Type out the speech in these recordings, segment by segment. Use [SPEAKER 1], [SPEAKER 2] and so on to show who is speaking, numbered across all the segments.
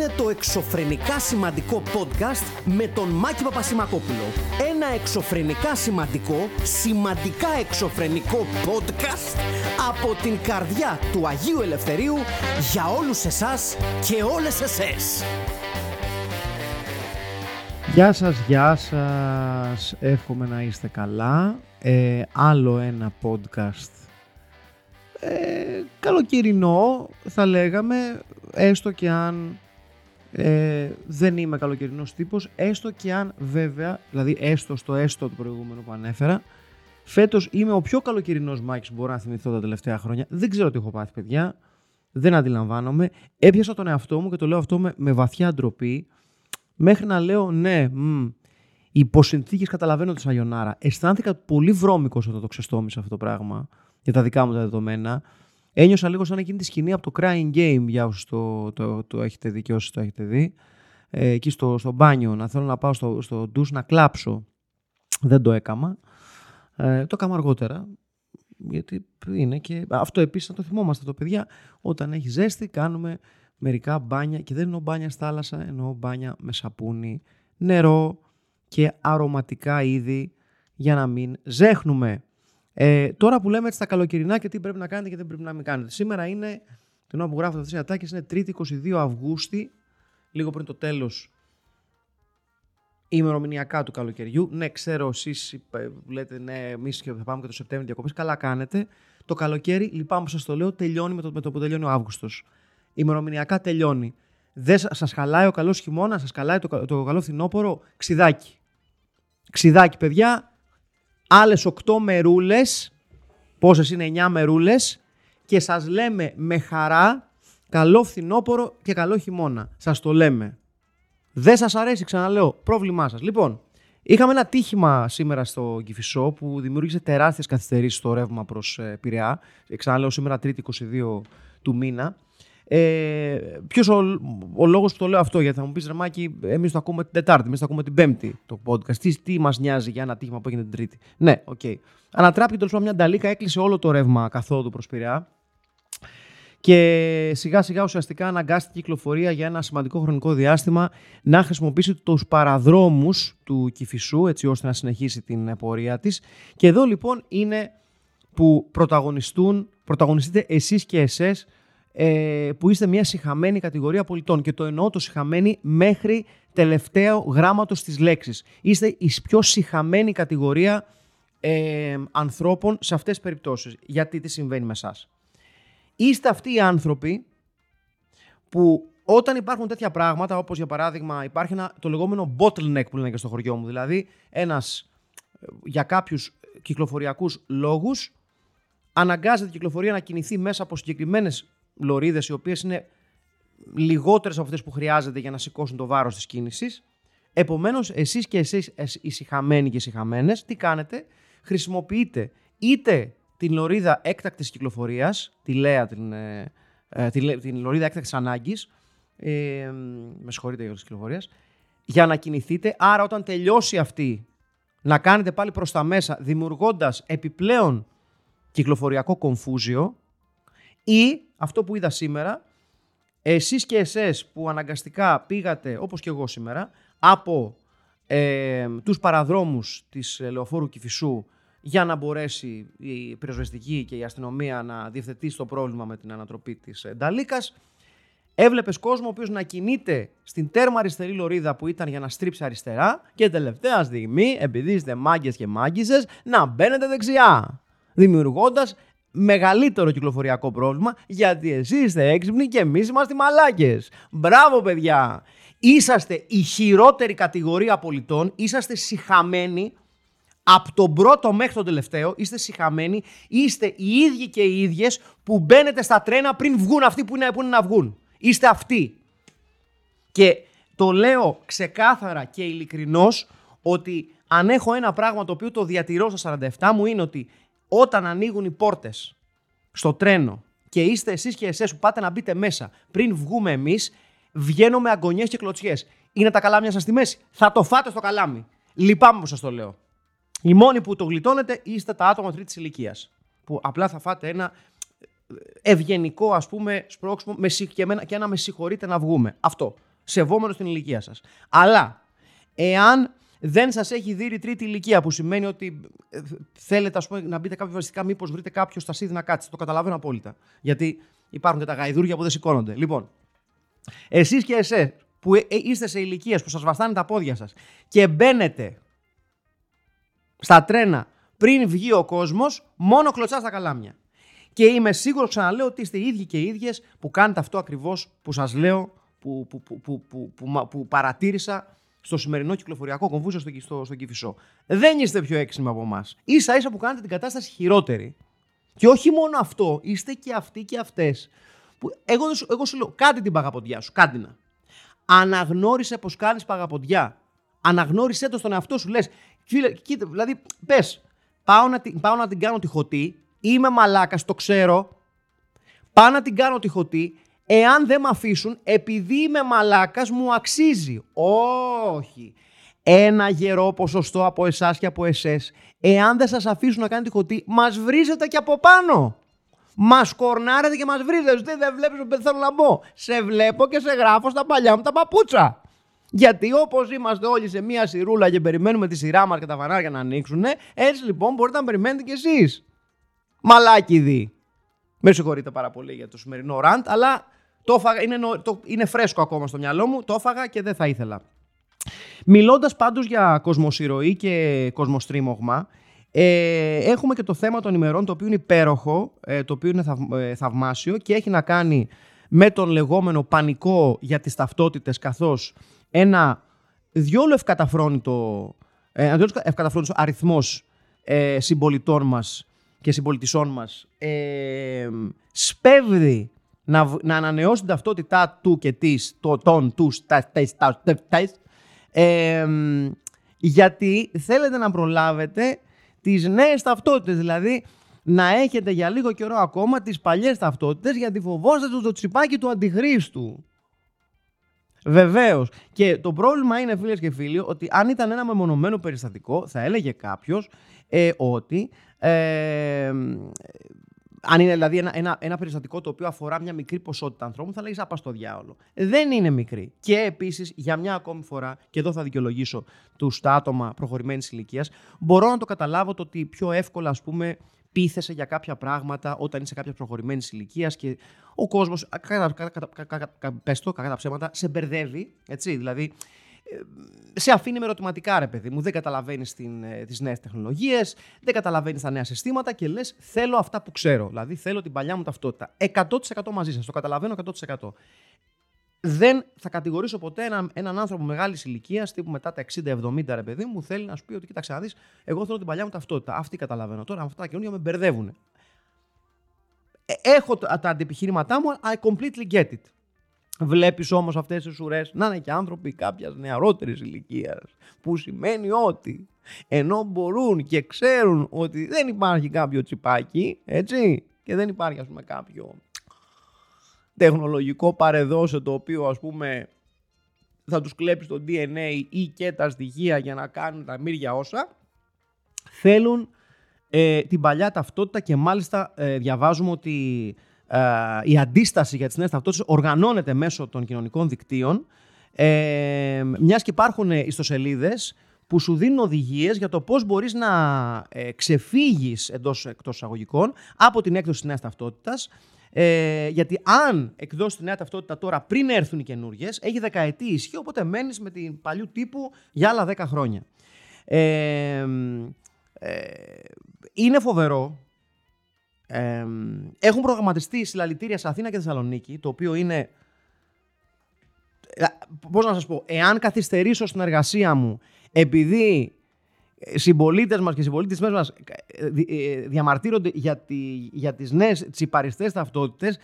[SPEAKER 1] είναι το εξωφρενικά σημαντικό podcast με τον Μάκη Παπασημακόπουλο. Ένα εξωφρενικά σημαντικό, σημαντικά εξωφρενικό podcast από την καρδιά του Αγίου Ελευθερίου για όλους εσάς και όλες εσές.
[SPEAKER 2] Γεια σας, γεια σας. Εύχομαι να είστε καλά. Ε, άλλο ένα podcast ε, καλοκαιρινό θα λέγαμε έστω και αν ε, δεν είμαι καλοκαιρινός τύπος έστω και αν βέβαια δηλαδή έστω στο έστω του προηγούμενου που ανέφερα φέτος είμαι ο πιο καλοκαιρινός Μάκης που μπορώ να θυμηθώ τα τελευταία χρόνια. Δεν ξέρω τι έχω πάθει παιδιά. Δεν αντιλαμβάνομαι. Έπιασα τον εαυτό μου και το λέω αυτό με, με βαθιά ντροπή μέχρι να λέω ναι μ, υπό συνθήκε καταλαβαίνω τη Σαγιονάρα. Αισθάνθηκα πολύ βρώμικος όταν το ξεστόμησα αυτό το πράγμα για τα δικά μου τα δεδομένα. Ένιωσα λίγο σαν εκείνη τη σκηνή από το Crying Game, για όσους το, το, το, έχετε δει και όσοι το έχετε δει. Ε, εκεί στο, στο μπάνιο, να θέλω να πάω στο, στο ντους να κλάψω. Δεν το έκαμα. Ε, το έκανα αργότερα. Γιατί είναι και... Αυτό επίσης να το θυμόμαστε το παιδιά. Όταν έχει ζέστη κάνουμε μερικά μπάνια και δεν εννοώ μπάνια στη θάλασσα, εννοώ μπάνια με σαπούνι, νερό και αρωματικά είδη για να μην ζέχνουμε. Ε, τώρα που λέμε έτσι τα καλοκαιρινά και τι πρέπει να κάνετε και δεν πρέπει να μην κάνετε. Σήμερα είναι, την ώρα που γράφω αυτέ τι ατάκε, είναι 3η 22 Αυγούστη, λίγο πριν το τέλος ημερομηνιακά του καλοκαιριού. Ναι, ξέρω εσείς που λέτε, ναι, εμείς θα πάμε και το Σεπτέμβριο διακοπές. Καλά κάνετε. Το καλοκαίρι, λυπάμαι που σας το λέω, τελειώνει με το, με το που τελειώνει ο Αύγουστος. Ημερομηνιακά τελειώνει. Δεν σας χαλάει ο καλός χειμώνας, σας χαλάει το, το καλό φθινόπωρο. Ξιδάκι. Ξιδάκι, παιδιά, άλλες 8 μερούλες, πόσες είναι 9 μερούλες και σας λέμε με χαρά καλό φθινόπωρο και καλό χειμώνα. Σας το λέμε. Δεν σας αρέσει, ξαναλέω, πρόβλημά σας. Λοιπόν, είχαμε ένα τύχημα σήμερα στο Κηφισό που δημιούργησε τεράστιες καθυστερήσεις στο ρεύμα προς ε, Πειραιά. Ξαναλέω σήμερα 3η 22 του μήνα. Ε, Ποιος ο, ο λόγος που το λέω αυτό, γιατί θα μου πεις Ρεμάκη, εμείς το ακούμε την Τετάρτη, εμείς το ακούμε την Πέμπτη το podcast. Τι, τι μας νοιάζει για ένα τύχημα που έγινε την Τρίτη. Ναι, οκ. Okay. Ανατράπηκε τέλος μια νταλίκα, έκλεισε όλο το ρεύμα καθόδου προς Πειραιά. Και σιγά σιγά ουσιαστικά αναγκάστηκε η κυκλοφορία για ένα σημαντικό χρονικό διάστημα να χρησιμοποιήσει τους παραδρόμους του Κηφισού έτσι ώστε να συνεχίσει την πορεία της. Και εδώ λοιπόν είναι που πρωταγωνιστούν, πρωταγωνιστείτε εσείς και εσές ε, που είστε μια συχαμένη κατηγορία πολιτών. Και το εννοώ το συχαμένη μέχρι τελευταίο γράμματος της λέξης. Είστε η πιο συχαμένη κατηγορία ε, ανθρώπων σε αυτές τις περιπτώσεις. Γιατί τι συμβαίνει με εσάς; Είστε αυτοί οι άνθρωποι που όταν υπάρχουν τέτοια πράγματα, όπως για παράδειγμα υπάρχει ένα, το λεγόμενο bottleneck που λένε και στο χωριό μου, δηλαδή ένας για κάποιους κυκλοφοριακούς λόγους αναγκάζεται η κυκλοφορία να κινηθεί μέσα από συγκεκριμένες λωρίδες, οι οποίες είναι λιγότερες από αυτές που χρειάζεται για να σηκώσουν το βάρος της κίνησης. Επομένως, εσείς και εσείς οι συχαμένοι και οι συχαμένες, τι κάνετε, χρησιμοποιείτε είτε την λωρίδα έκτακτης κυκλοφορίας, τη ΛΕΑ, την, ε, ε τη, την λωρίδα έκτακτης ανάγκης, ε, με συγχωρείτε για τη κυκλοφορία, για να κινηθείτε. Άρα, όταν τελειώσει αυτή, να κάνετε πάλι προς τα μέσα, δημιουργώντας επιπλέον κυκλοφοριακό κομφούζιο, ή αυτό που είδα σήμερα, εσείς και εσές που αναγκαστικά πήγατε, όπως και εγώ σήμερα, από ε, τους παραδρόμους της Λεωφόρου Κηφισού για να μπορέσει η πυροσβεστική και η αστυνομία να διευθετήσει το πρόβλημα με την ανατροπή της Νταλίκας, Έβλεπες κόσμο ο οποίος να κινείται στην τέρμα αριστερή λωρίδα που ήταν για να στρίψει αριστερά και τελευταία στιγμή, επειδή είστε μάγκες και μάγκησες, να μπαίνετε δεξιά. Δημιουργώντας μεγαλύτερο κυκλοφοριακό πρόβλημα γιατί εσείς είστε έξυπνοι και εμείς είμαστε μαλάκες. Μπράβο παιδιά! Είσαστε η χειρότερη κατηγορία πολιτών, είσαστε συχαμένοι από τον πρώτο μέχρι τον τελευταίο, είστε συχαμένοι, είστε οι ίδιοι και οι ίδιες που μπαίνετε στα τρένα πριν βγουν αυτοί που είναι, που είναι να βγουν. Είστε αυτοί. Και το λέω ξεκάθαρα και ειλικρινώς ότι αν έχω ένα πράγμα το οποίο το διατηρώ στα 47 μου είναι ότι όταν ανοίγουν οι πόρτες στο τρένο και είστε εσείς και εσές που πάτε να μπείτε μέσα πριν βγούμε εμείς, βγαίνω με αγωνιές και κλωτσιές. Είναι τα καλάμια σας στη μέση; Θα το φάτε στο καλάμι. Λυπάμαι που σας το λέω. Οι μόνοι που το γλιτώνετε είστε τα άτομα τρίτης ηλικίας. Που απλά θα φάτε ένα ευγενικό ας πούμε σπρώξιμο και ένα με συγχωρείτε να βγούμε. Αυτό. σεβόμενος την ηλικία σας. Αλλά εάν δεν σας έχει δει τρίτη ηλικία, που σημαίνει ότι ε, θέλετε ας πούμε, να μπείτε κάποια βασικά, μήπως βρείτε κάποιο στα σίδη να κάτσει. Το καταλαβαίνω απόλυτα. Γιατί υπάρχουν και τα γαϊδούρια που δεν σηκώνονται. Λοιπόν, εσείς και εσέ που ε, είστε σε ηλικίες που σας βαστάνε τα πόδια σας και μπαίνετε στα τρένα πριν βγει ο κόσμος, μόνο κλωτσά στα καλάμια. Και είμαι σίγουρος, ξαναλέω, ότι είστε οι ίδιοι και οι ίδιες που κάνετε αυτό ακριβώς που σας λέω, που, που, που, που, που, παρατήρησα στο σημερινό κυκλοφοριακό κομβούσιο στο, στο, στο Κυφισό. Δεν είστε πιο έξυπνοι από εμάς. σα ίσα που κάνετε την κατάσταση χειρότερη. Και όχι μόνο αυτό, είστε και αυτοί και αυτές. Εγώ, εγώ σου λέω, κάντε την παγαποντιά σου, κάντε να. Αναγνώρισε πως κάνεις παγαποντιά. Αναγνώρισε το στον εαυτό σου. Λες, φίλε, κοίτα, δηλαδή, πες, πάω, να, πάω να την κάνω τυχωτή, είμαι μαλάκας, το ξέρω. Πάω να την κάνω τυχωτή, εάν δεν με αφήσουν, επειδή είμαι μαλάκας, μου αξίζει. Όχι. Ένα γερό ποσοστό από εσάς και από εσές, εάν δεν σας αφήσουν να κάνετε χωτή, μας βρίζετε και από πάνω. Μας κορνάρετε και μας βρίζετε. Δεν βλέπεις που θέλω να μπω. Σε βλέπω και σε γράφω στα παλιά μου τα παπούτσα. Γιατί όπως είμαστε όλοι σε μία σιρούλα και περιμένουμε τη σειρά μας και τα βανάρια να ανοίξουν, έτσι λοιπόν μπορείτε να περιμένετε κι εσείς. Μαλάκιδι. Με συγχωρείτε πάρα πολύ για το σημερινό ραντ, αλλά το είναι, το, είναι φρέσκο ακόμα στο μυαλό μου, το έφαγα και δεν θα ήθελα. Μιλώντας πάντως για κοσμοσυρωή και κοσμοστρίμωγμα, ε, έχουμε και το θέμα των ημερών, το οποίο είναι υπέροχο, ε, το οποίο είναι ε, θαυμάσιο και έχει να κάνει με τον λεγόμενο πανικό για τις ταυτότητες, καθώς ένα διόλου ευκαταφρόνητο, ε, ευκαταφρόνητος αριθμός ε, συμπολιτών μας και συμπολιτησών μας ε, σπέβδει να, να ανανεώσει την ταυτότητά του και της, το τον, τους, τα, γιατί θέλετε να προλάβετε τις νέες ταυτότητες, δηλαδή να έχετε για λίγο καιρό ακόμα τις παλιές ταυτότητες γιατί φοβόσαστε το τσιπάκι του αντιχρίστου. Βεβαίως. Και το πρόβλημα είναι, φίλες και φίλοι, ότι αν ήταν ένα μεμονωμένο περιστατικό, θα έλεγε κάποιος ε, ότι ε, αν είναι δηλαδή ένα, ένα, ένα περιστατικό το οποίο αφορά μια μικρή ποσότητα ανθρώπων, θα λέγεις Απά στο διάολο. Δεν είναι μικρή. Και επίσης, για μια ακόμη φορά, και εδώ θα δικαιολογήσω τους τα άτομα προχωρημένης ηλικίας, μπορώ να το καταλάβω το ότι πιο εύκολα, ας πούμε, πείθεσαι για κάποια πράγματα όταν είσαι κάποια προχωρημένης ηλικίας και ο κόσμος, πες το, κατά ψέματα, σε μπερδεύει. Έτσι, δηλαδή, ε, σε αφήνει με ερωτηματικά, ρε παιδί μου. Δεν καταλαβαίνεις ε, τις νέες τεχνολογίες, δεν καταλαβαίνεις τα νέα συστήματα και λες: Θέλω αυτά που ξέρω. Δηλαδή, θέλω την παλιά μου ταυτότητα. 100% μαζί σας. Το καταλαβαίνω 100%. Δεν θα κατηγορήσω ποτέ έναν, έναν άνθρωπο μεγάλης ηλικίας, τύπου μετά τα 60-70, ρε παιδί μου, θέλει να σου πει ότι κοίταξε να δεις, εγώ θέλω την παλιά μου ταυτότητα. Αυτή καταλαβαίνω. Τώρα αυτά τα καινούργια με μπερδεύουν. Ε, έχω τα αντιπιχείρηματά μου, I completely get it. Βλέπεις όμως αυτές τις ουρές να είναι και άνθρωποι κάποιας νεαρότερης ηλικίας. Που σημαίνει ότι ενώ μπορούν και ξέρουν ότι δεν υπάρχει κάποιο τσιπάκι, έτσι, και δεν υπάρχει ας πούμε κάποιο τεχνολογικό παρεδόσε το οποίο ας πούμε θα τους κλέψει το DNA ή και τα στοιχεία για να κάνουν τα μύρια όσα, θέλουν ε, την παλιά ταυτότητα και μάλιστα ε, διαβάζουμε ότι ε, η αντίσταση για τις νέες ταυτότητες οργανώνεται μέσω των κοινωνικών δικτύων ε, μιας και υπάρχουν ιστοσελίδες που σου δίνουν οδηγίες για το πώς μπορείς να ε, ξεφύγεις εντός εκτός εισαγωγικών από την έκδοση της νέας ταυτότητας ε, γιατί αν εκδώσεις τη νέα ταυτότητα τώρα πριν έρθουν οι καινούριε, έχει δεκαετή ισχύ, οπότε μένεις με την παλιού τύπου για άλλα δέκα χρόνια. Ε, ε, είναι φοβερό ε, έχουν προγραμματιστεί συλλαλητήρια σε Αθήνα και Θεσσαλονίκη, το οποίο είναι. Ε, Πώς να σας πω, εάν καθυστερήσω στην εργασία μου επειδή συμπολίτες μας και συμπολίτε μας ε, ε, διαμαρτύρονται για, τη, για τις νέες τσιπαριστές ταυτότητες,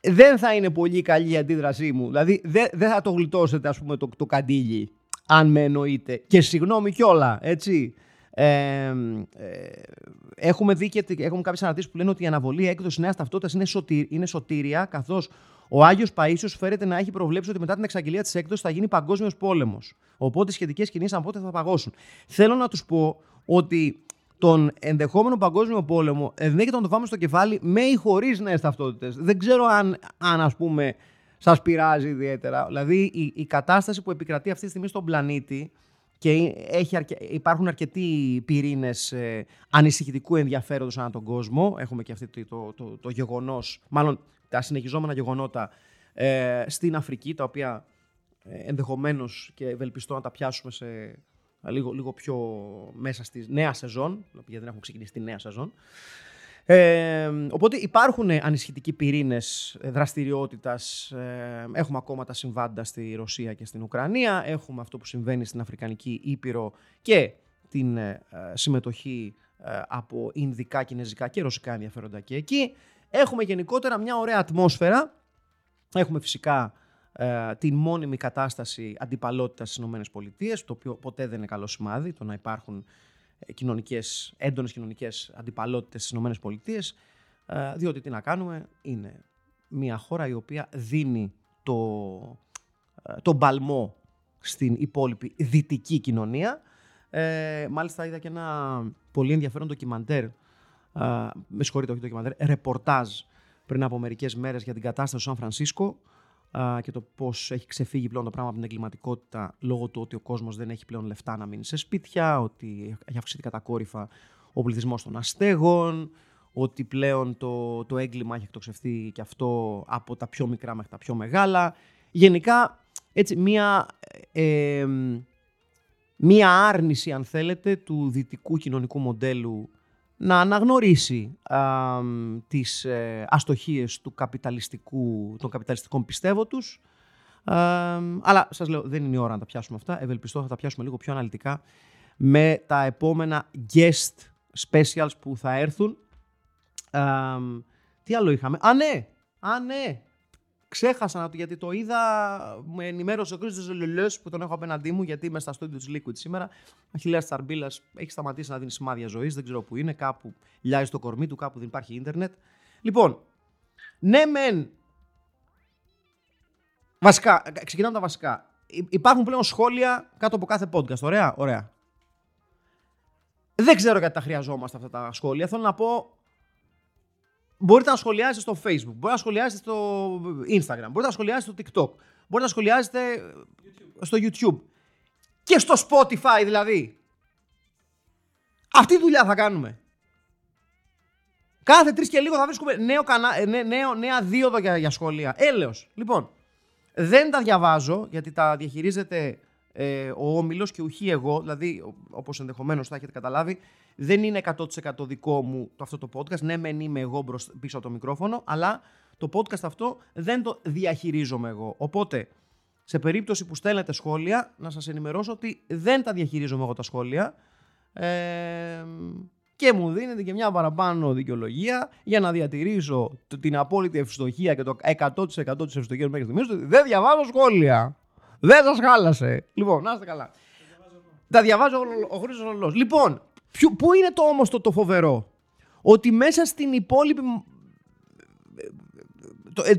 [SPEAKER 2] δεν θα είναι πολύ καλή η αντίδρασή μου. Δηλαδή, δεν, δεν θα το γλιτώσετε, ας πούμε, το, το καντήλι, αν με εννοείτε. Και συγγνώμη κιόλα, έτσι. Ε, ε, έχουμε δει και έχουμε κάποιες αναρτήσεις που λένε ότι η αναβολή έκδοσης νέας ταυτότητας είναι, σωτή, είναι σωτήρια, καθώς ο Άγιος Παίσιος φέρεται να έχει προβλέψει ότι μετά την εξαγγελία της έκδοσης θα γίνει παγκόσμιος πόλεμος. Οπότε οι σχετικές κινήσεις από θα παγώσουν. Θέλω να τους πω ότι τον ενδεχόμενο παγκόσμιο πόλεμο ενδέχεται να το πάμε στο κεφάλι με ή χωρίς νέες ταυτότητες. Δεν ξέρω αν, αν ας πούμε, σας πειράζει ιδιαίτερα. Δηλαδή η, η κατάσταση που επικρατεί αυτή τη στιγμή στον πλανήτη και έχει αρκε... υπάρχουν αρκετοί πυρήνες ε, ανησυχητικού ενδιαφέροντος ανά τον κόσμο. Έχουμε και αυτό το, το, το, το γεγονός, μάλλον τα συνεχιζόμενα γεγονότα ε, στην Αφρική, τα οποία ε, ενδεχομένως και ευελπιστώ να τα πιάσουμε σε λίγο, λίγο πιο μέσα στη νέα σεζόν, γιατί δεν έχουμε ξεκινήσει τη νέα σεζόν. Ε, οπότε υπάρχουν ανησυχητικοί πυρήνες δραστηριότητας. Ε, έχουμε ακόμα τα συμβάντα στη Ρωσία και στην Ουκρανία. Έχουμε αυτό που συμβαίνει στην Αφρικανική Ήπειρο και την ε, συμμετοχή ε, από Ινδικά, Κινέζικα και Ρωσικά ενδιαφέροντα και εκεί. Έχουμε γενικότερα μια ωραία ατμόσφαιρα. Έχουμε φυσικά την μόνιμη κατάσταση αντιπαλότητας στις ΗΠΑ, το οποίο ποτέ δεν είναι καλό σημάδι, το να υπάρχουν κοινωνικές, έντονες κοινωνικές αντιπαλότητες στις ΗΠΑ, ε, διότι τι να κάνουμε, είναι μια χώρα η οποία δίνει το, ε, το μπαλμό στην υπόλοιπη δυτική κοινωνία. Ε, μάλιστα είδα και ένα πολύ ενδιαφέρον ντοκιμαντέρ, ε, με συγχωρείτε όχι ντοκιμαντέρ, ρεπορτάζ πριν από μερικές μέρες για την κατάσταση του Σαν Φρανσίσκο, και το πώς έχει ξεφύγει πλέον το πράγμα από την εγκληματικότητα λόγω του ότι ο κόσμος δεν έχει πλέον λεφτά να μείνει σε σπίτια, ότι έχει αυξηθεί κατακόρυφα ο πληθυσμός των αστέγων, ότι πλέον το, το έγκλημα έχει εκτοξευθεί και αυτό από τα πιο μικρά μέχρι τα πιο μεγάλα. Γενικά, έτσι, μία, ε, μία άρνηση, αν θέλετε, του δυτικού κοινωνικού μοντέλου να αναγνωρίσει α, τις ε, αστοχίες του καπιταλιστικού, των καπιταλιστικών πιστεύω τους. αλλά σας λέω, δεν είναι η ώρα να τα πιάσουμε αυτά. Ευελπιστώ θα τα πιάσουμε λίγο πιο αναλυτικά με τα επόμενα guest specials που θα έρθουν. τι άλλο είχαμε; Α, ναι! Α, ναι! Ξέχασα να το γιατί το είδα. Με ενημέρωσε ο Κρίστος Λελέ που τον έχω απέναντί μου γιατί είμαι στα στούντιο τη Liquid σήμερα. Ο Αχιλέα Τσαρμπίλα έχει σταματήσει να δίνει σημάδια ζωής. Δεν ξέρω που είναι. Κάπου λιάζει το κορμί του, κάπου δεν υπάρχει ίντερνετ. Λοιπόν, ναι, μεν. Βασικά, ξεκινάμε τα βασικά. Υπάρχουν πλέον σχόλια κάτω από κάθε podcast. Ωραία, ωραία. Δεν ξέρω γιατί τα χρειαζόμαστε αυτά τα σχόλια. Θέλω να πω Μπορείτε να σχολιάσετε στο Facebook, μπορείτε να σχολιάσετε στο Instagram, μπορείτε να σχολιάσετε στο TikTok, μπορείτε να σχολιάσετε στο YouTube. Και στο Spotify δηλαδή. Αυτή τη δουλειά θα κάνουμε. Κάθε τρεις και λίγο θα βρίσκουμε νέο κανα... Ε, νέο, νέα δίωδο για, για σχόλια. Έλεος. Λοιπόν, δεν τα διαβάζω γιατί τα διαχειρίζεται ε, ο όμιλος και ουχή εγώ, δηλαδή όπως ενδεχομένως θα έχετε καταλάβει, δεν είναι 100% δικό μου το, αυτό το podcast. Ναι, μεν είμαι εγώ πίσω από το μικρόφωνο, αλλά το podcast αυτό δεν το διαχειρίζομαι εγώ. Οπότε, σε περίπτωση που στέλνετε σχόλια, να σας ενημερώσω ότι δεν τα διαχειρίζομαι εγώ τα σχόλια. Ε, και μου δίνεται και μια παραπάνω δικαιολογία για να διατηρήσω την απόλυτη ευστοχία και το 100% της ευστοχίας μέχρι στιγμής ότι δεν διαβάζω σχόλια. Δεν σας χάλασε. Λοιπόν, να είστε καλά. Τα διαβάζω ο Χρήστος Ολό. Λοιπόν, πού είναι το όμως το, το φοβερό; Ότι μέσα στην υπόλοιπη. Το, ε,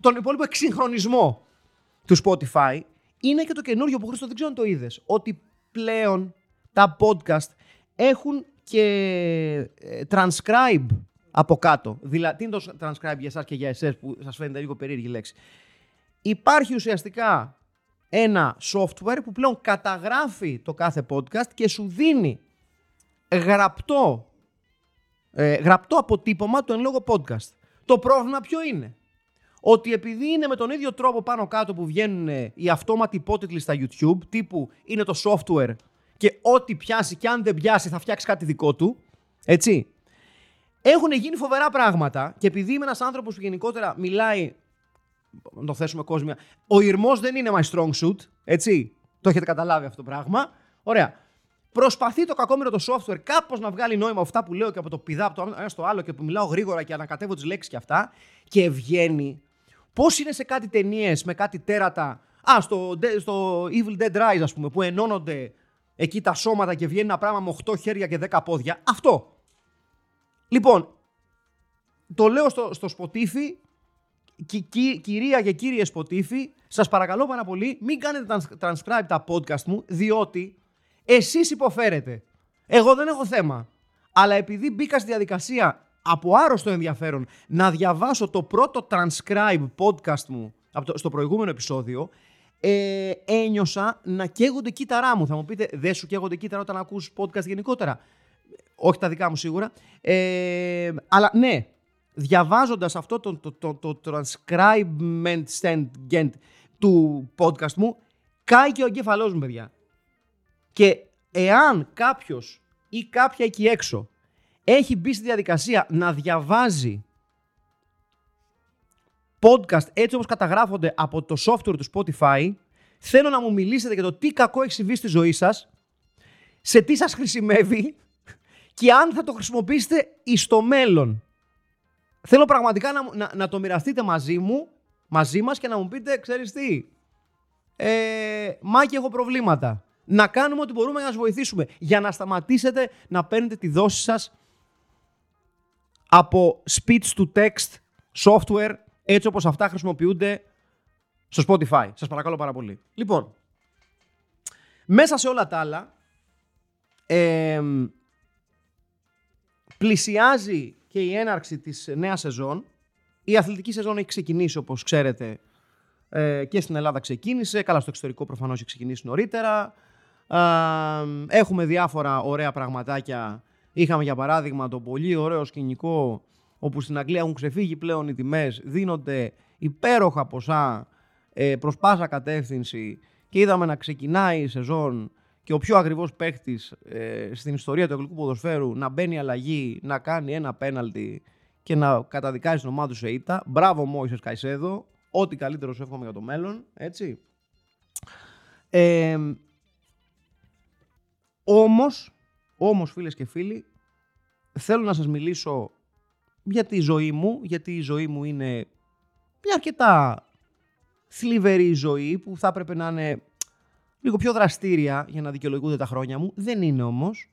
[SPEAKER 2] τον υπόλοιπο εξυγχρονισμό του Spotify είναι και το καινούριο που Χρήστο δεν ξέρω αν το είδες. Ότι πλέον τα podcast έχουν και ε, transcribe από κάτω. Δηλαδή, τι είναι το transcribe για εσάς και για εσές που σας φαίνεται λίγο περίεργη λέξη. Υπάρχει ουσιαστικά ένα software που πλέον καταγράφει το κάθε podcast και σου δίνει γραπτό, ε, γραπτό αποτύπωμα του εν λόγω podcast. Το πρόβλημα ποιο είναι; Ότι επειδή είναι με τον ίδιο τρόπο πάνω κάτω που βγαίνουν οι αυτόματοι υπότιτλοι στα YouTube, τύπου είναι το software και ό,τι πιάσει και αν δεν πιάσει θα φτιάξει κάτι δικό του, έτσι. Έχουν γίνει φοβερά πράγματα και επειδή είμαι ένας άνθρωπος που γενικότερα μιλάει να το θέσουμε κόσμια. Ο ηρμός δεν είναι my strong suit, έτσι. Το έχετε καταλάβει αυτό το πράγμα. Ωραία. Προσπαθεί το κακόμοιρο το software κάπως να βγάλει νόημα αυτά που λέω και από το πηδά από το ένα στο άλλο και που μιλάω γρήγορα και ανακατεύω τις λέξεις και αυτά. Και βγαίνει. Πώς είναι σε κάτι ταινίες με κάτι τέρατα; Α, στο, στο Evil Dead Rise, ας πούμε, που ενώνονται εκεί τα σώματα και βγαίνει ένα πράγμα με 8 χέρια και 10 πόδια. Αυτό. Λοιπόν, το λέω στο, στο Spotify κυρία και κύριε Σποτίφη, σας παρακαλώ πάρα πολύ, μην κάνετε transcribe τα podcast μου, διότι εσείς υποφέρετε. Εγώ δεν έχω θέμα. Αλλά επειδή μπήκα στη διαδικασία από άρρωστο ενδιαφέρον να διαβάσω το πρώτο transcribe podcast μου από το, στο προηγούμενο επεισόδιο, ε, ένιωσα να καίγονται κύτταρά μου. Θα μου πείτε, δεν σου καίγονται κύτταρα όταν ακούς podcast γενικότερα. Όχι τα δικά μου σίγουρα. Ε, αλλά ναι, διαβάζοντας αυτό το, το, το, το transcribement stand του podcast μου, κάει και ο εγκέφαλός μου, παιδιά. Και εάν κάποιος ή κάποια εκεί έξω έχει μπει στη διαδικασία να διαβάζει podcast έτσι όπως καταγράφονται από το software του Spotify, θέλω να μου μιλήσετε για το τι κακό έχει συμβεί στη ζωή σας, σε τι σας χρησιμεύει και αν θα το χρησιμοποιήσετε εις το μέλλον. Θέλω πραγματικά να, να, να το μοιραστείτε μαζί μου, μαζί μας και να μου πείτε, ξέρεις τι, ε, Μάκη έχω προβλήματα. Να κάνουμε ό,τι μπορούμε να σας βοηθήσουμε για να σταματήσετε να παίρνετε τη δόση σας από speech to text software έτσι όπως αυτά χρησιμοποιούνται στο Spotify. Σας παρακαλώ πάρα πολύ. Λοιπόν, μέσα σε όλα τα άλλα, ε, πλησιάζει και η έναρξη της νέας σεζόν. Η αθλητική σεζόν έχει ξεκινήσει, όπως ξέρετε, ε, και στην Ελλάδα ξεκίνησε. Καλά, στο εξωτερικό προφανώς έχει ξεκινήσει νωρίτερα. Ε, έχουμε διάφορα ωραία πραγματάκια. Είχαμε για παράδειγμα το πολύ ωραίο σκηνικό όπου στην Αγγλία έχουν ξεφύγει πλέον οι τιμές, δίνονται υπέροχα ποσά ε, προς πάσα κατεύθυνση και είδαμε να ξεκινάει η σεζόν και ο πιο ακριβώς παίχτης ε, στην ιστορία του αγγλικού ποδοσφαίρου να μπαίνει αλλαγή, να κάνει ένα πέναλτι και να καταδικάζει την ομάδα του σε ήττα. Μπράβο Μόησες Καϊσέδο, ό,τι καλύτερο σου εύχομαι για το μέλλον, έτσι. Ε, όμως, όμως φίλες και φίλοι, θέλω να σας μιλήσω για τη ζωή μου, γιατί η ζωή μου είναι μια αρκετά θλιβερή ζωή που θα έπρεπε να είναι λίγο πιο δραστήρια για να δικαιολογούνται τα χρόνια μου. Δεν είναι όμως.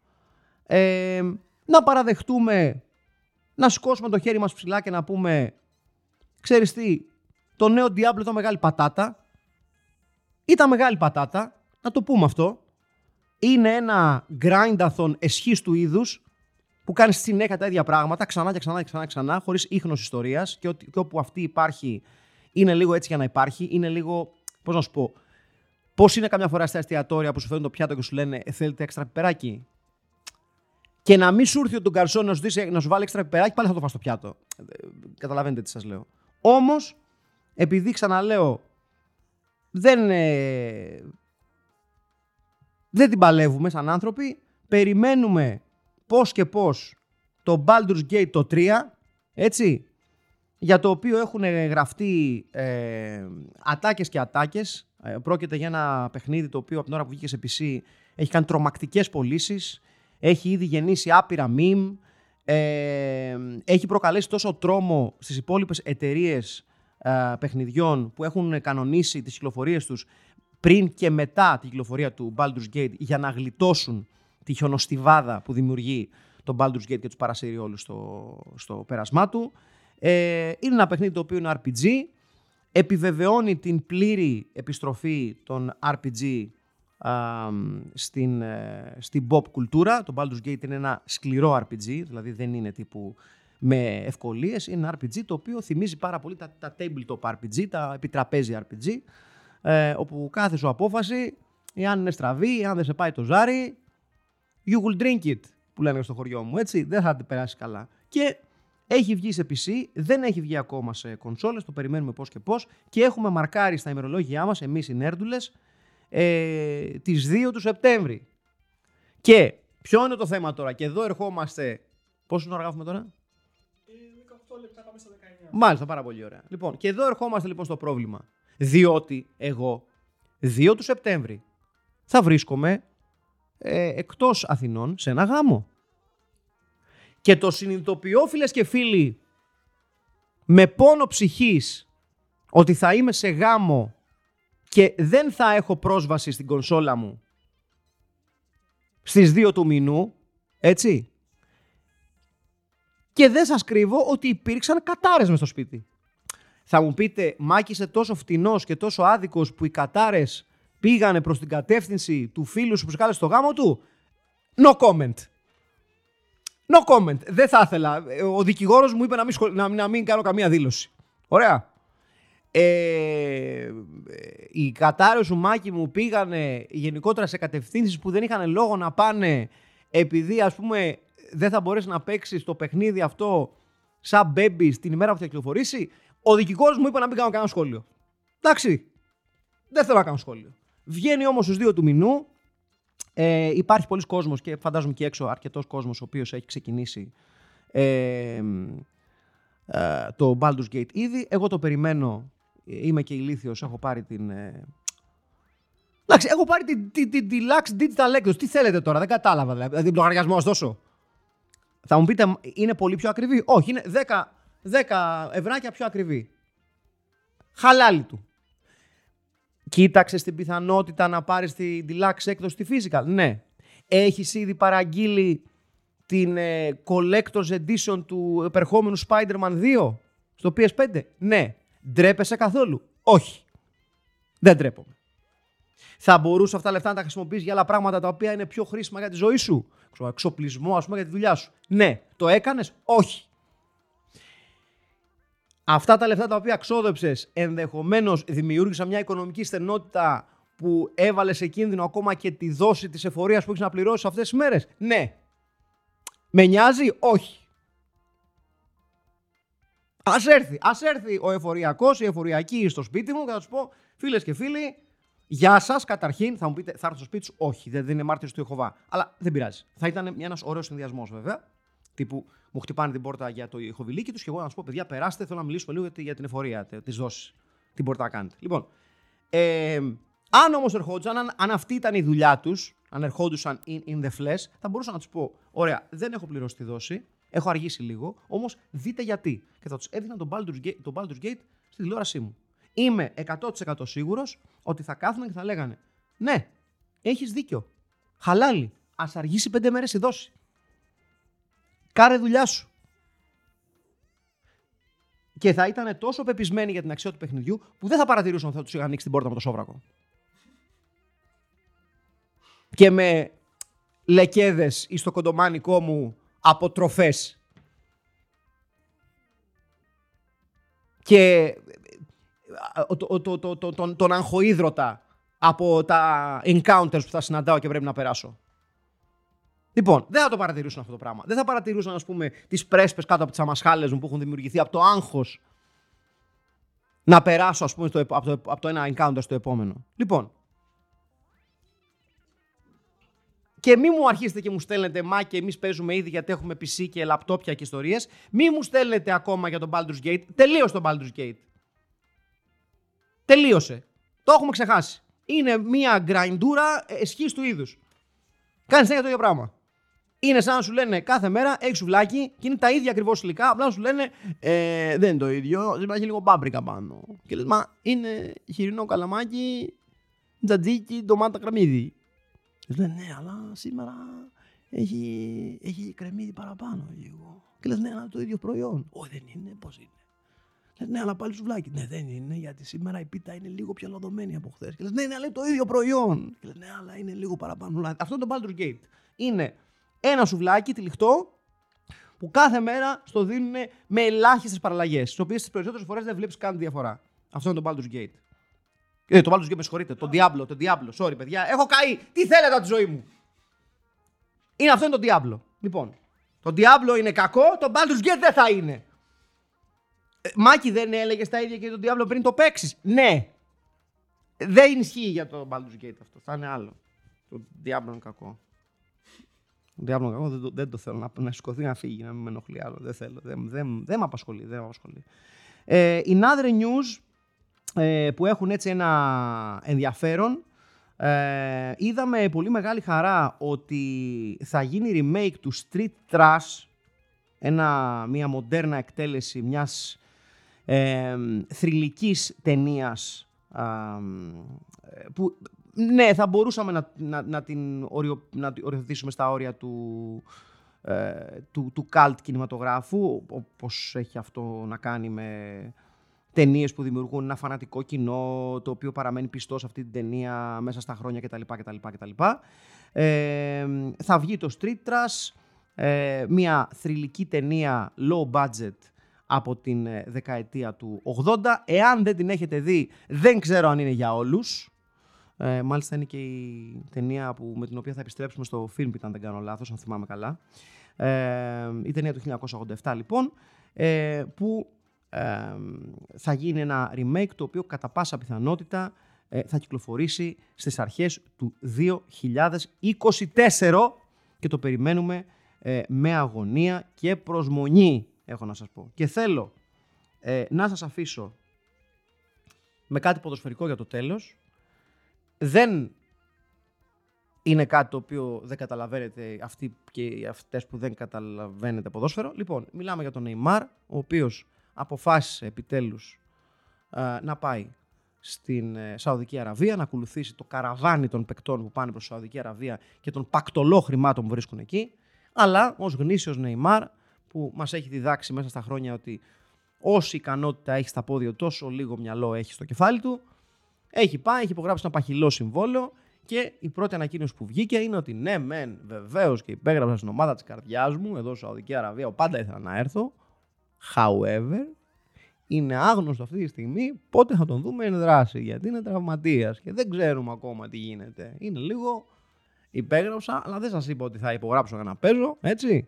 [SPEAKER 2] Ε, να παραδεχτούμε, να σηκώσουμε το χέρι μας ψηλά και να πούμε ξέρεις τι, το νέο Diablo ήταν μεγάλη πατάτα. Ήταν μεγάλη πατάτα, να το πούμε αυτό. Είναι ένα grindathon εσχής του είδους που κάνει συνέχεια τα ίδια πράγματα ξανά και ξανά και ξανά, ξανά χωρίς ίχνος ιστορίας και, και όπου αυτή υπάρχει είναι λίγο έτσι για να υπάρχει. Είναι λίγο. Πώς να σου πω. Πώς είναι καμιά φορά στα εστιατόρια που σου φέρνουν το πιάτο και σου λένε «Ε, Θέλετε έξτρα πιπεράκι; Και να μην σου έρθει ο Καρσόν να σου, να σου βάλει έξτρα πιπεράκι, πάλι θα το φας στο πιάτο. Ε, καταλαβαίνετε τι σας λέω. Όμως, επειδή ξαναλέω, δεν, ε, δεν την παλεύουμε σαν άνθρωποι, περιμένουμε πώς και πώς το Baldur's Gate το 3, έτσι, για το οποίο έχουν γραφτεί ε, ατάκες και ατάκες. Ε, πρόκειται για ένα παιχνίδι το οποίο από την ώρα που βγήκε σε PC έχει κάνει τρομακτικές πωλήσεις, έχει ήδη γεννήσει άπειρα meme, ε, έχει προκαλέσει τόσο τρόμο στις υπόλοιπες εταιρείες ε, παιχνιδιών που έχουν κανονίσει τις κυκλοφορίες τους πριν και μετά τη κυκλοφορία του Baldur's Gate για να γλιτώσουν τη χιονοστιβάδα που δημιουργεί τον Baldur's Gate και τους παρασύρει όλους στο, στο πέρασμά του. Ε, είναι ένα παιχνίδι το οποίο είναι RPG, επιβεβαιώνει την πλήρη επιστροφή των RPG στην, ε, στην pop κουλτούρα. Το Baldur's Gate είναι ένα σκληρό RPG, δηλαδή δεν είναι τύπου με ευκολίες. Είναι ένα RPG το οποίο θυμίζει πάρα πολύ τα, τα tabletop RPG, τα επιτραπέζια RPG, ε, όπου κάθε σου απόφαση, εάν είναι στραβή, εάν δεν σε πάει το ζάρι, You will drink it, που λένε στο χωριό μου, έτσι. Δεν θα την περάσει καλά. Και έχει βγει σε PC, δεν έχει βγει ακόμα σε κονσόλες, το περιμένουμε πώς και πώς και έχουμε μαρκάρει στα ημερολόγια μας, εμείς οι νέρντουλες, ε, τις 2 του Σεπτέμβρη. Και ποιο είναι το θέμα τώρα, και εδώ ερχόμαστε, πόσο ώρα γράφουμε τώρα;
[SPEAKER 3] 18 ε, λεπτά πάμε στα 19.
[SPEAKER 2] Μάλιστα, πάρα πολύ ωραία. Λοιπόν, και εδώ ερχόμαστε λοιπόν στο πρόβλημα. Διότι εγώ 2 του Σεπτέμβρη θα βρίσκομαι ε, εκτός Αθηνών σε ένα γάμο. Και το συνειδητοποιώ φίλες και φίλοι με πόνο ψυχής ότι θα είμαι σε γάμο και δεν θα έχω πρόσβαση στην κονσόλα μου στις 2 του μηνού, έτσι. Και δεν σας κρύβω ότι υπήρξαν κατάρες μες στο σπίτι. Θα μου πείτε, Μάκη είσαι τόσο φτηνός και τόσο άδικος που οι κατάρες πήγανε προς την κατεύθυνση του φίλου σου που σε κάλεσε στο γάμο του, no comment. No comment. Δεν θα ήθελα. Ο δικηγόρος μου είπε να μην, να, να μην κάνω καμία δήλωση. Ωραία. Ε, οι κατάρρες σου μάκι μου πήγανε γενικότερα σε κατευθύνσεις που δεν είχαν λόγο να πάνε επειδή ας πούμε δεν θα μπορέσει να παίξει το παιχνίδι αυτό σαν baby την ημέρα που θα κυκλοφορήσει. Ο δικηγόρος μου είπε να μην κάνω κανένα σχόλιο. Εντάξει. Δεν θέλω να κάνω σχόλιο. Βγαίνει όμως στους δύο του μηνού. Ε, υπάρχει πολλοί κόσμος και φαντάζομαι και έξω αρκετός κόσμος ο οποίος έχει ξεκινήσει ε, ε, το Baldur's Gate ήδη. Εγώ το περιμένω. Είμαι και ηλίθιος, έχω πάρει την... Ε... Εντάξει, έχω πάρει την, την, την, Deluxe Digital έκδοση. Τι θέλετε τώρα, δεν κατάλαβα δηλαδή. Δηλαδή, λογαριασμό δώσω. Θα μου πείτε, είναι πολύ πιο ακριβή; Όχι, είναι 10, 10 ευράκια πιο ακριβή. Χαλάλι του. Κοίταξε την πιθανότητα να πάρεις τη deluxe έκδοση στη physical. Ναι. Έχεις ήδη παραγγείλει την ε, Collector's Edition του επερχόμενου Spider-Man 2 στο PS5. Ναι. Ντρέπεσαι καθόλου; Όχι. Δεν ντρέπομαι. Θα μπορούσε αυτά τα λεφτά να τα χρησιμοποιήσει για άλλα πράγματα τα οποία είναι πιο χρήσιμα για τη ζωή σου. Εξοπλισμό, ας πούμε, για τη δουλειά σου. Ναι. Το έκανες; Όχι. Αυτά τα λεφτά τα οποία ξόδεψες ενδεχομένως δημιούργησαν μια οικονομική στενότητα που έβαλες σε κίνδυνο ακόμα και τη δόση της εφορίας που έχεις να πληρώσεις αυτές τις μέρες; Ναι. Με νοιάζει, όχι. Α έρθει, ας έρθει ο εφοριακός, η εφοριακή στο σπίτι μου και θα τους πω, φίλες και φίλοι, Γεια σας, καταρχήν. Θα μου πείτε, θα έρθω στο σπίτι σου. Όχι, δεν είναι μάρτυρος του Ιεχοβά. Αλλά δεν πειράζει. Θα ήταν ένας ωραίος συνδυασμός βέβαια. Τύπου μου χτυπάνε την πόρτα για το ηχοβιλίκι τους και εγώ να σου πω: Παιδιά, περάστε. Θέλω να μιλήσουμε λίγο για την εφορία τη δόση. Τι μπορείτε να κάνετε. Λοιπόν, ε, αν όμως ερχόντουσαν, αν, αν αυτή ήταν η δουλειά τους, αν ερχόντουσαν in, in the flesh, θα μπορούσα να τους πω: Ωραία, δεν έχω πληρώσει τη δόση, έχω αργήσει λίγο, όμως δείτε γιατί. Και θα τους έδινα τον Baldur's Gate, τον Baldur's Gate στη τηλεόρασή μου. Είμαι 100% σίγουρος ότι θα κάθονταν και θα λέγανε: Ναι, έχεις δίκιο. Χαλάλι. Α αργήσει πέντε μέρες η δόση. Κάρε δουλειά σου. Και θα ήταν τόσο πεπισμένοι για την αξία του παιχνιδιού που δεν θα παρατηρούσαν ότι θα τους είχαν ανοίξει την πόρτα με το σόβρακο. Και με λεκέδες ή στο κοντομάνικό μου αποτροφές και το, το, το, τον, τον αγχοίδρωτα από τα encounters που θα συναντάω και πρέπει να περάσω. Λοιπόν, δεν θα το παρατηρούσαν αυτό το πράγμα. Δεν θα παρατηρούσαν, ας πούμε, τις πρέσπες κάτω από τις αμασχάλες μου που έχουν δημιουργηθεί από το άγχος να περάσω, ας πούμε, στο, από, το, από το ένα encounter στο επόμενο. Λοιπόν. Και μη μου αρχίσετε και μου στέλνετε μα και εμείς παίζουμε ήδη γιατί έχουμε PC και λαπτόπια και ιστορίες. Μη μου στέλνετε ακόμα για τον Baldur's Gate. Τελείω τον Baldur's Gate. Τελείωσε. Το έχουμε ξεχάσει. Είναι μια γκραϊντούρα εσχή του είδους. Κάνεις συνέχεια το ίδιο πράγμα. Είναι σαν να σου λένε κάθε μέρα έχει σουβλάκι και είναι τα ίδια ακριβώς υλικά. Απλά να σου λένε ε, δεν είναι το ίδιο. Υπάρχει λίγο πάμπρικα πάνω. Και λες, μα είναι χοιρινό καλαμάκι, τζατζίκι, ντομάτα κρεμμύδι. Και λένε ναι, αλλά σήμερα έχει, έχει κρεμμύδι παραπάνω λίγο. Και λες, ναι, αλλά το ίδιο προϊόν. Όχι, δεν είναι, πώς είναι. Λες, ναι, αλλά πάλι σουβλάκι. Ναι, δεν είναι, γιατί σήμερα η πίτα είναι λίγο πιο λαδωμένη από χθες. Και λες, ναι, ναι, αλλά το ίδιο προϊόν. Και λες, ναι, αλλά είναι λίγο παραπάνω. Αυτό είναι το Baldur's Gate. Είναι ένα σουβλάκι τυλιχτό που κάθε μέρα στο δίνουν με ελάχιστες παραλλαγές. Τις οποίες τις περισσότερες φορές δεν βλέπεις καν διαφορά. Αυτό είναι το Baldur's Gate. Ε, το Baldur's Gate, με συγχωρείτε. Το Diablo, το Diablo. Sorry, παιδιά. Έχω καεί. Τι θέλετε από τη ζωή μου; Είναι αυτό είναι το Diablo. Λοιπόν, το Diablo είναι κακό, το Baldur's Gate δεν θα είναι. Ε, Μάκη δεν έλεγε τα ίδια και τον Diablo πριν το παίξεις. Ναι. Δεν ισχύει για το Baldur's Gate αυτό. Θα είναι άλλο. Το Diablo είναι κακό. Το Diablo είναι κακό. Δεν το, δεν το θέλω να, να σηκωθεί να φύγει, να μην με ενοχλεί άλλο. Δεν θέλω. Δεν, δεν, δεν με απασχολεί. Δεν με απασχολεί. Ε, οι Another News ε, που έχουν έτσι ένα ενδιαφέρον ε, είδαμε πολύ μεγάλη χαρά ότι θα γίνει remake του Street Trash ένα, μια μοντέρνα εκτέλεση μιας ε, θρηλυκής ταινίας που ναι, θα μπορούσαμε να, να, να την οριο, να οριοθετήσουμε στα όρια του, ε, του, του cult κινηματογράφου, όπως έχει αυτό να κάνει με ταινίες που δημιουργούν ένα φανατικό κοινό, το οποίο παραμένει πιστό σε αυτή την ταινία μέσα στα χρόνια κτλ. κτλ, κτλ. Ε, θα βγει το Street Trash, ε, μια θρηλυκή ταινία low budget από την ε, δεκαετία του 80. Εάν δεν την έχετε δει, δεν ξέρω αν είναι για όλους. Ε, μάλιστα είναι και η ταινία που, με την οποία θα επιστρέψουμε στο φιλμ, αν δεν κάνω λάθος, αν θυμάμαι καλά. Ε, η ταινία του 1987 λοιπόν, ε, που ε, θα γίνει ένα remake το οποίο κατά πάσα πιθανότητα ε, θα κυκλοφορήσει στις αρχές του 2024 και το περιμένουμε ε, με αγωνία και προσμονή, έχω να σας πω. Και θέλω ε, να σας αφήσω με κάτι ποδοσφαιρικό για το τέλος. Δεν είναι κάτι το οποίο δεν καταλαβαίνετε αυτοί και αυτές που δεν καταλαβαίνετε ποδόσφαιρο. Λοιπόν, μιλάμε για τον Neymar, ο οποίος αποφάσισε επιτέλους να πάει στην ε, Σαουδική Αραβία, να ακολουθήσει το καραβάνι των παικτών που πάνε προς τη Σαουδική Αραβία και των πακτολό χρημάτων που βρίσκουν εκεί, αλλά ως γνήσιος Νεϊμάρ που μας έχει διδάξει μέσα στα χρόνια ότι όση ικανότητα έχει στα πόδια τόσο λίγο μυαλό έχει στο κεφάλι του, έχει πάει, έχει υπογράψει ένα παχυλό συμβόλαιο και η πρώτη ανακοίνωση που βγήκε είναι ότι ναι, μεν, βεβαίως και υπέγραψα στην ομάδα της καρδιάς μου εδώ στη Σαουδική Αραβία, πάντα ήθελα να έρθω. However, είναι άγνωστο αυτή τη στιγμή πότε θα τον δούμε εν δράση. Γιατί είναι τραυματίας και δεν ξέρουμε ακόμα τι γίνεται. Είναι λίγο υπέγραψα, αλλά δεν σας είπα ότι θα υπογράψω για να παίζω, έτσι.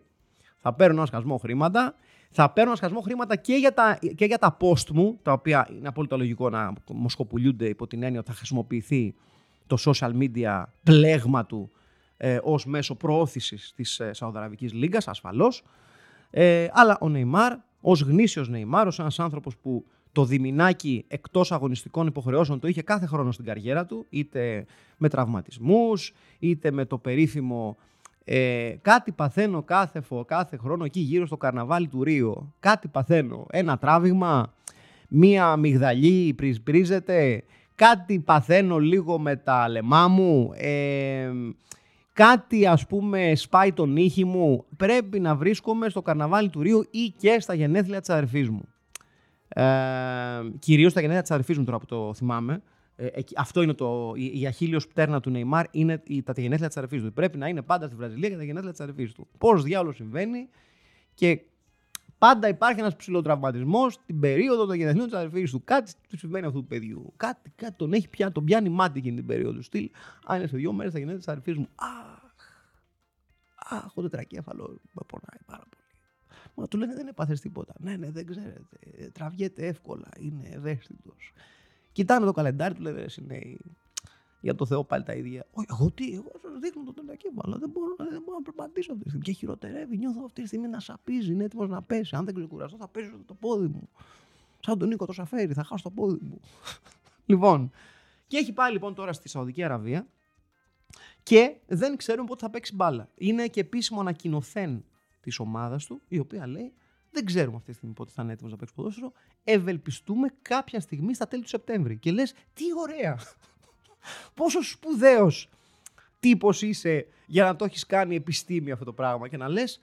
[SPEAKER 2] Θα παίρνω ένα σκασμό χρήματα. Θα παίρνω ένα σκασμό χρήματα και για, τα, και για τα post μου, τα οποία είναι απόλυτα λογικό να μοσκοπουλιούνται υπό την έννοια ότι θα χρησιμοποιηθεί το social media πλέγμα του ε, ως μέσο προώθησης της ε, Σαουδαραβικής Λίγκας, ασφαλώς. Ε, αλλά ο Νεϊμάρ ως γνήσιος Νεϊμάρ, ως ένας άνθρωπος που το διμηνάκι εκτός αγωνιστικών υποχρεώσεων το είχε κάθε χρόνο στην καριέρα του, είτε με τραυματισμούς, είτε με το περίφημο ε, κάτι παθαίνω κάθε, φο, κάθε χρόνο εκεί γύρω στο καρναβάλι του Ρίο. Κάτι παθαίνω. Ένα τράβηγμα, μία αμυγδαλή πρίζεται, κάτι παθαίνω λίγο με τα λεμά μου. Ε, κάτι ας πούμε σπάει τον ήχη μου, πρέπει να βρίσκομαι στο καρναβάλι του Ρίου ή και στα γενέθλια της αδερφής μου. Ε, κυρίως στα γενέθλια της αδερφής μου τώρα που το θυμάμαι. Ε, αυτό είναι το, η, η αχίλιος πτέρνα του Νεϊμάρ είναι η, τα γενέθλια της αδερφής του. Πρέπει να είναι πάντα στη Βραζιλία και τα γενέθλια της αδερφής του. Πώς διάλογο συμβαίνει και πάντα υπάρχει ένας ψηλοτραυματισμός την περίοδο των γενεθλίων της αδερφή του. Κάτι του συμβαίνει αυτού του παιδιού. Κάτι, κάτι τον έχει πια, τον πιάνει μάτι εκείνη την περίοδο. Στυλ, αν είναι σε δύο μέρες τα γενέθλια της αδερφή μου. Αχ, αχ, ο τετρακέφαλο με πονάει πάρα πολύ. Μα του λένε δεν έπαθες τίποτα. Ναι, ναι, δεν ξέρετε. Τραβιέται εύκολα. Είναι ευαίσθητος. Κοιτάνε το καλεντάρι του, λένε συνέοι για το Θεό πάλι τα ίδια. Όχι, εγώ τι, εγώ σα δείχνω το αλλά Δεν μπορώ, δεν μπορώ να περπατήσω αυτή τη στιγμή. Και χειροτερεύει, νιώθω αυτή τη στιγμή να σαπίζει, είναι έτοιμος να πέσει. Αν δεν ξεκουραστώ, θα πέσει το πόδι μου. Σαν τον Νίκο το Σαφέρι, θα χάσω το πόδι μου. λοιπόν, και έχει πάει λοιπόν τώρα στη Σαουδική Αραβία και δεν ξέρουμε πότε θα παίξει μπάλα. Είναι και επίσημο ανακοινωθέν της ομάδας του, η οποία λέει δεν ξέρουμε αυτή τη στιγμή πότε θα είναι έτοιμος να παίξει ποδόσφαιρο. Ευελπιστούμε κάποια στιγμή στα τέλη του Σεπτέμβρη. Και λες, τι ωραία! Πόσο σπουδαίος τύπος είσαι για να το έχεις κάνει επιστήμη αυτό το πράγμα και να λες,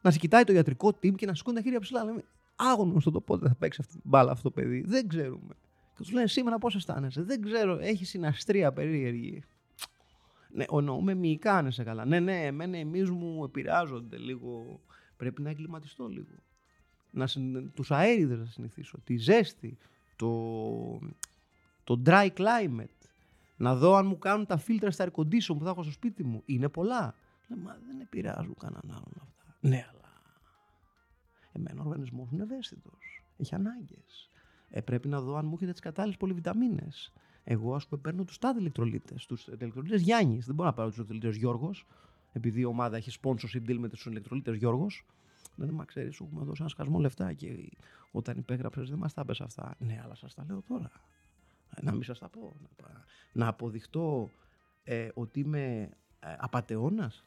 [SPEAKER 2] να σε κοιτάει το ιατρικό team και να σηκώνει τα χέρια ψηλά. Λέμε, άγνωστο το πότε θα παίξει αυτή την μπάλα αυτό το παιδί. Δεν ξέρουμε. Και τους λένε σήμερα πώς αισθάνεσαι; Δεν ξέρω, έχει συναστρία περίεργη. Ναι, εννοούμε μυϊκά αν είσαι καλά. Ναι, ναι, εμένα εμεί μου επηρεάζονται λίγο. Πρέπει να εγκληματιστώ λίγο. Να, τους αέριδες να συνηθίσω. Τη ζέστη, το, το dry climate, να δω αν μου κάνουν τα φίλτρα στα air condition που θα έχω στο σπίτι μου. Είναι πολλά. Λέω, μα δεν επηρεάζουν κανέναν άλλον αυτά. Ναι, αλλά εμένα ο οργανισμός είναι ευαίσθητος. Έχει ανάγκες. Ε, πρέπει να δω αν μου έχετε τις κατάλληλες πολυβιταμίνες. Εγώ, ας πούμε, παίρνω τους τάδε ηλεκτρολίτες. Τους ηλεκτρολίτες Γιάννης. Δεν μπορώ να πάρω τους ηλεκτρολίτες Γιώργος, επειδή η ομάδα έχει sponsorship deal με τους ηλεκτρολίτες Γιώργος. Δεν μα ξέρεις, σου έχουμε δώσει ένα σκασμό λεφτά και όταν υπέγραψες δεν μας τα πες αυτά. Ναι, αλλά σας τα λέω τώρα να μην σας τα πω, να, αποδειχτώ ε, ότι είμαι ε, απατεώνας.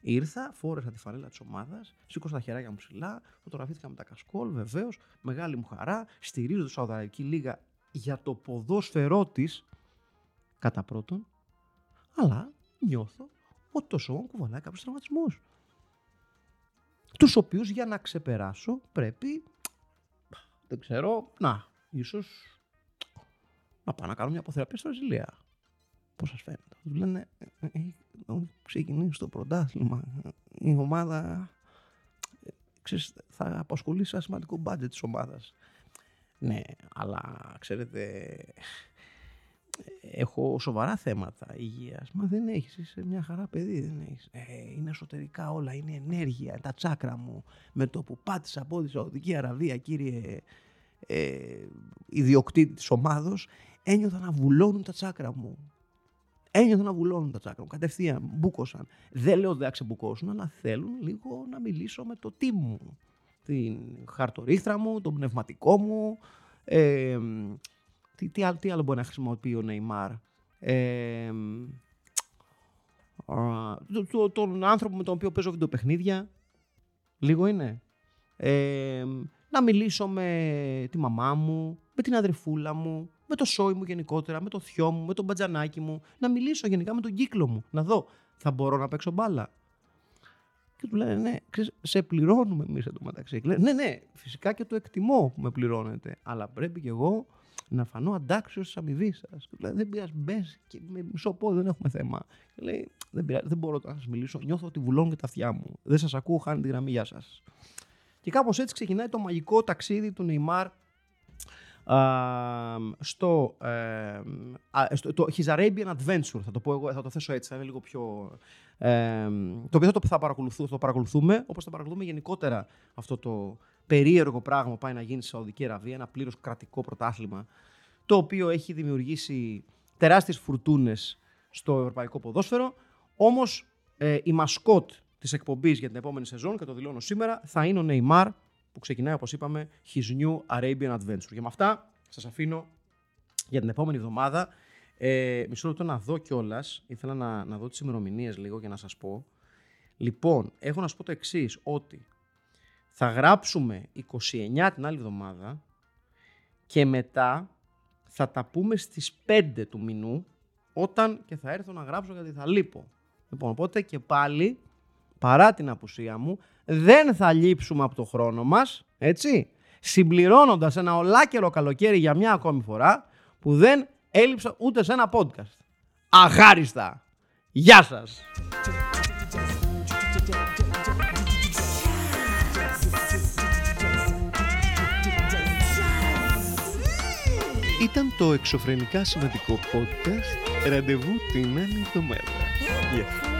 [SPEAKER 2] Ήρθα, φόρεσα τη φανέλα της ομάδας, σήκωσα τα χεράκια μου ψηλά, φωτογραφήθηκα με τα κασκόλ, βεβαίως, μεγάλη μου χαρά. Στηρίζω τη Σαουδαραβική Λίγα για το ποδόσφαιρό της, κατά πρώτον, αλλά νιώθω ότι το σώμα κουβαλάει κάποιους τραυματισμούς. Τους οποίους για να ξεπεράσω πρέπει, δεν ξέρω, να, ίσως να πάω να κάνω μια αποθεραπεία στο Βραζιλία. Πώς σας φαίνεται. Τους λένε, έχει «Ε, ε, ξεκινήσεις το πρωτάθλημα. Η ομάδα ξέρεις, θα απασχολήσει ένα σημαντικό budget της ομάδας. Ναι, αλλά ξέρετε, έχω σοβαρά θέματα υγείας. Μα δεν έχεις, είσαι μια χαρά παιδί, δεν έχεις. Ε, είναι εσωτερικά όλα, είναι ενέργεια, τα τσάκρα μου. Με το που πάτησα από τη Σαουδική Αραβία, κύριε ε, ιδιοκτήτη της ομάδος, ένιωθα να βουλώνουν τα τσάκρα μου. Ένιωθα να βουλώνουν τα τσάκρα μου. Κατευθείαν, μπούκωσαν. Δεν λέω δεν θα ξεμπουκώσουν, αλλά θέλουν λίγο να μιλήσω με το τι μου. Την χαρτορίχτρα μου, τον πνευματικό μου. Ε, τι, τι, άλλο, τι άλλο μπορεί να χρησιμοποιεί ο Νεϊμάρ. Ε, το, το, τον άνθρωπο με τον οποίο παίζω βιντεοπαιχνίδια. Λίγο είναι. Ε, να μιλήσω με τη μαμά μου, με την αδερφούλα μου, με το σόι μου γενικότερα, με το θειό μου, με τον μπατζανάκι μου. Να μιλήσω γενικά με τον κύκλο μου. Να δω, θα μπορώ να παίξω μπάλα. Και του λένε, ναι, ξέρεις, σε πληρώνουμε εμείς εδώ μεταξύ. Λέει, ναι, ναι, φυσικά και το εκτιμώ που με πληρώνετε. Αλλά πρέπει και εγώ να φανώ αντάξιος της αμοιβής σας. Λέει, δεν πειράζει, μπες και με μισό πόδι δεν έχουμε θέμα. Και λέει, δεν, πειράζει, δεν μπορώ να σας μιλήσω. Νιώθω ότι βουλώνουν και τα αυτιά μου. Δεν σας ακούω, χάνει τη γραμμή, γεια σας. Και κάπως έτσι ξεκινάει το μαγικό ταξίδι του Νεϊμάρ στο, ε, στο το His Arabian Adventure, θα το πω εγώ, θα το θέσω έτσι, θα είναι λίγο πιο... Ε, το οποίο θα το, θα, παρακολουθούμε, θα το παρακολουθούμε, όπως θα παρακολουθούμε γενικότερα αυτό το περίεργο πράγμα που πάει να γίνει στη Σαουδική Αραβία, ένα πλήρως κρατικό πρωτάθλημα, το οποίο έχει δημιουργήσει τεράστιες φουρτούνες στο ευρωπαϊκό ποδόσφαιρο, όμως ε, η μασκότ της εκπομπής για την επόμενη σεζόν, και το δηλώνω σήμερα, θα είναι ο Neymar, που ξεκινάει, όπως είπαμε, His New Arabian Adventure. Και με αυτά σας αφήνω για την επόμενη εβδομάδα. Ε, μισό λεπτό να δω κιόλας. Ήθελα να, να δω τις ημερομηνίες λίγο για να σας πω. Λοιπόν, έχω να σας πω το εξής ότι θα γράψουμε 29 την άλλη εβδομάδα και μετά θα τα πούμε στις 5 του μηνού όταν και θα έρθω να γράψω γιατί θα λείπω. Λοιπόν, οπότε και πάλι, παρά την απουσία μου, δεν θα λείψουμε από το χρόνο μας, έτσι, συμπληρώνοντας ένα ολάκερο καλοκαίρι για μια ακόμη φορά που δεν έλειψα ούτε σε ένα podcast. Αγάριστα! Γεια σας!
[SPEAKER 4] Ήταν το εξωφρενικά σημαντικό podcast. Ραντεβού την άλλη εβδομάδα. Γεια.